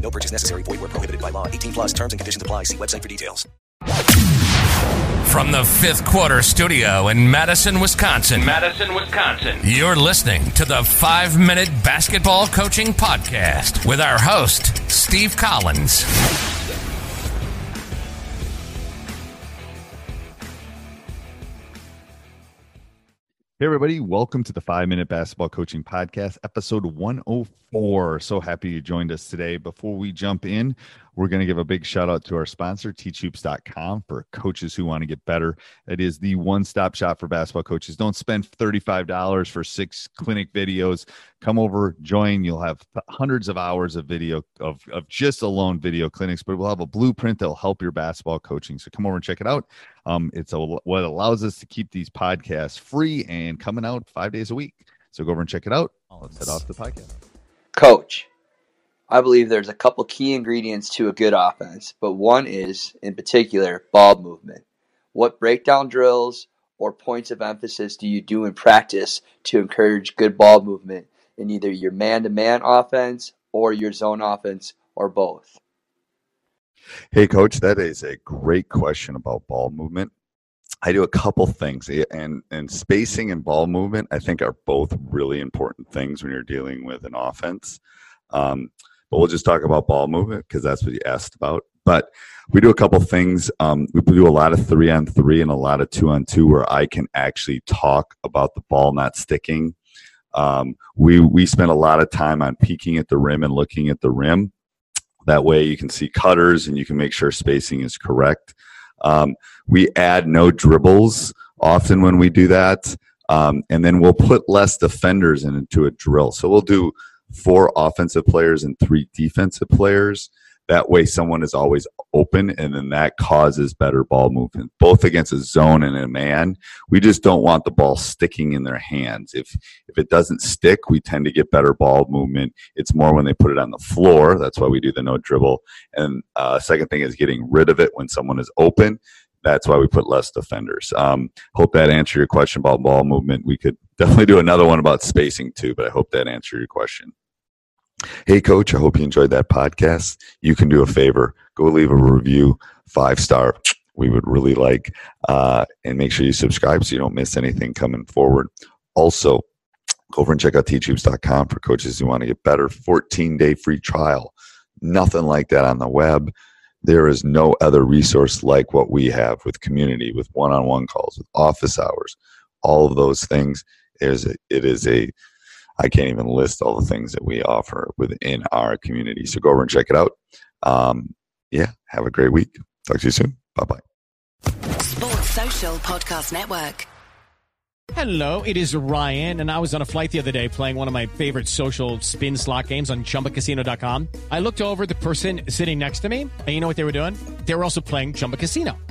No purchase necessary. Void where prohibited by law. 18 plus terms and conditions apply. See website for details. From the fifth quarter studio in Madison, Wisconsin. Madison, Wisconsin. You're listening to the five minute basketball coaching podcast with our host, Steve Collins. Hey, everybody, welcome to the Five Minute Basketball Coaching Podcast, episode 104. So happy you joined us today. Before we jump in, we're going to give a big shout out to our sponsor, teachhoops.com, for coaches who want to get better. It is the one stop shop for basketball coaches. Don't spend $35 for six clinic videos. Come over, join. You'll have hundreds of hours of video of, of just alone video clinics, but we'll have a blueprint that'll help your basketball coaching. So come over and check it out. Um, it's a, what allows us to keep these podcasts free and coming out five days a week. So go over and check it out. Let's head off the podcast. Coach, I believe there's a couple key ingredients to a good offense, but one is, in particular, ball movement. What breakdown drills or points of emphasis do you do in practice to encourage good ball movement in either your man to man offense or your zone offense or both? Hey, coach, that is a great question about ball movement. I do a couple things, eh, and and spacing and ball movement, I think, are both really important things when you're dealing with an offense. Um, but we'll just talk about ball movement because that's what you asked about. But we do a couple things. Um, we do a lot of three on three and a lot of two on two where I can actually talk about the ball not sticking. Um, we we spend a lot of time on peeking at the rim and looking at the rim. That way, you can see cutters and you can make sure spacing is correct. Um, we add no dribbles often when we do that, um, and then we'll put less defenders into a drill. So we'll do four offensive players and three defensive players. That way, someone is always open, and then that causes better ball movement, both against a zone and a man. We just don't want the ball sticking in their hands. If if it doesn't stick, we tend to get better ball movement. It's more when they put it on the floor. That's why we do the no dribble. And uh, second thing is getting rid of it when someone is open. That's why we put less defenders. Um, hope that answered your question about ball movement. We could definitely do another one about spacing too, but I hope that answered your question. Hey, coach, I hope you enjoyed that podcast. You can do a favor go leave a review, five star. We would really like, uh, and make sure you subscribe so you don't miss anything coming forward. Also, go over and check out teachhoops.com for coaches who want to get better. 14 day free trial. Nothing like that on the web. There is no other resource like what we have with community, with one on one calls, with office hours, all of those things. Is a, it is a I can't even list all the things that we offer within our community. So go over and check it out. Um, yeah, have a great week. Talk to you soon. Bye bye. Sports Social Podcast Network. Hello, it is Ryan, and I was on a flight the other day playing one of my favorite social spin slot games on chumbacasino.com. I looked over the person sitting next to me, and you know what they were doing? They were also playing Chumba Casino.